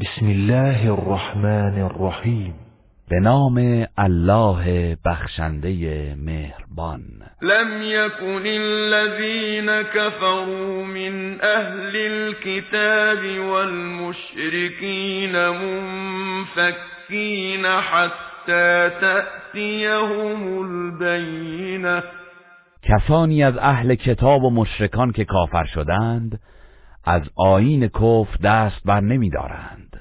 بسم الله الرحمن الرحیم به نام الله بخشنده مهربان. لم يكن الذين كفروا من أهل الكتاب والمشركين منفكين حتى تأتيهم البينة. کسانی از اهل کتاب و مشرکان که کافر شدند از آیین کفر دست بر نمی دارند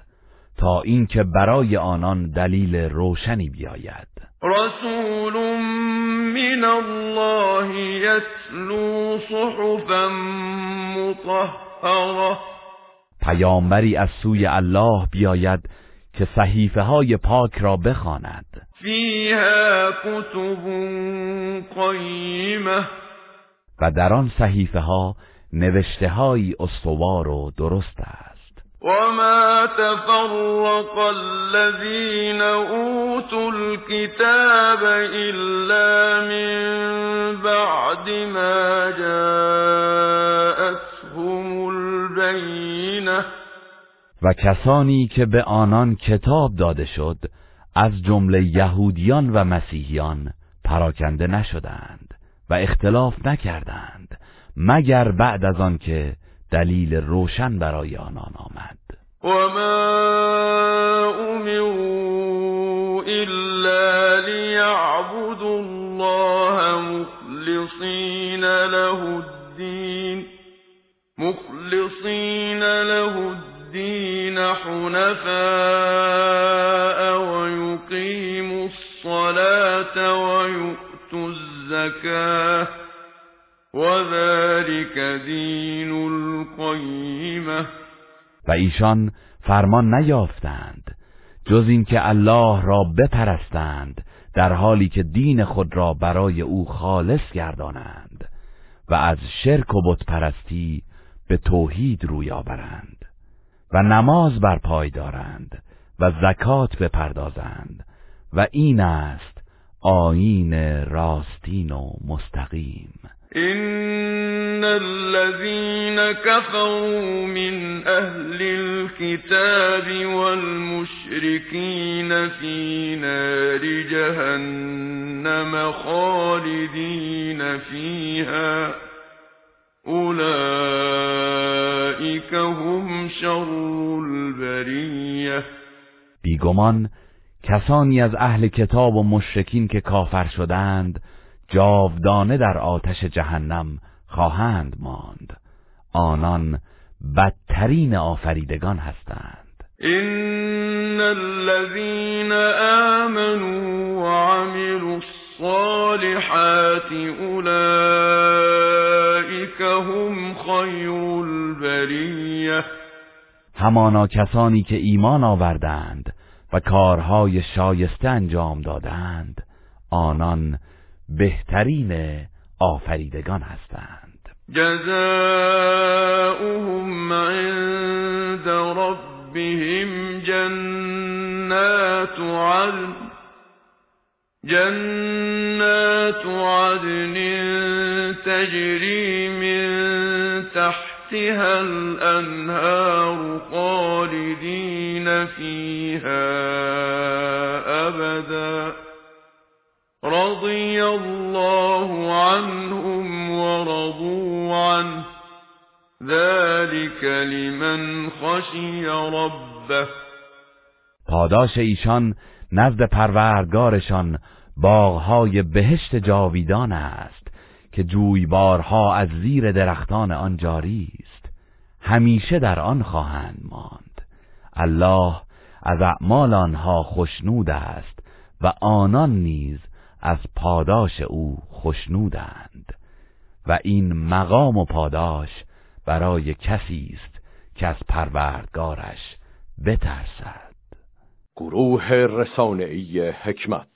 تا اینکه برای آنان دلیل روشنی بیاید. رسول من الله يتلو صحفا مطهره پیامبری از سوی الله بیاید که صحیفه های پاک را بخواند. فيها كتب قيمة و در آن صحیفه ها نوشته های استوار و درست است. وما تفرق الذين أوتوا الكتاب إلا من بعد ما جاءتهم البينة و کسانی که به آنان کتاب داده شد از جمله یهودیان و مسیحیان پراکنده نشدند و اختلاف نکردند. مگر بعد از آن که دلیل روشن برای آنان آمد. وما أمروا إلا ليعبدوا الله مخلصين له الدين مخلصين له الدين حنفاء ويقيموا الصلاة ويؤتوا الزكاة وذلك دين القيمة و ایشان فرمان نیافتند جز اینکه الله را بپرستند در حالی که دین خود را برای او خالص گردانند و از شرک و بت پرستی به توحید روی آورند و نماز برپای دارند و زکات بپردازند و این است آیین راستین و مستقیم. إن الذين كفروا من أهل الكتاب والمشركين في نار جهنم خالدين فيها. أولئك هم شر البرية. بیگمان کسانی از اهل کتاب و مشرکین که کافر شدند جاودانه در آتش جهنم خواهند ماند. آنان بدترین آفریدگان هستند. إن الذين آمنوا وعملوا الصالحات أولئك هم خير البرية. همانا کسانی که ایمان آوردند و کارهای شایسته انجام دادند آنان بهترین آفریدگان هستند. جزاؤهم عند ربهم جنات عدن جنات عدن تجري من تحتها الأنهار خالدين فيها أبداً. رضي الله عنهم ورضوا عنه. ذلك لمن خشي ربه. پاداش ایشان نزد پروردگارشان باغهای بهشت جاویدان است که جویبارها از زیر درختان آن جاری است همیشه در آن خواهند ماند. الله از اعمال آنها خشنود است و آنان نیز از پاداش او خشنودند. و این مقام و پاداش برای کسی است که از پروردگارش بترسد. گروه رسانه‌ای حکمت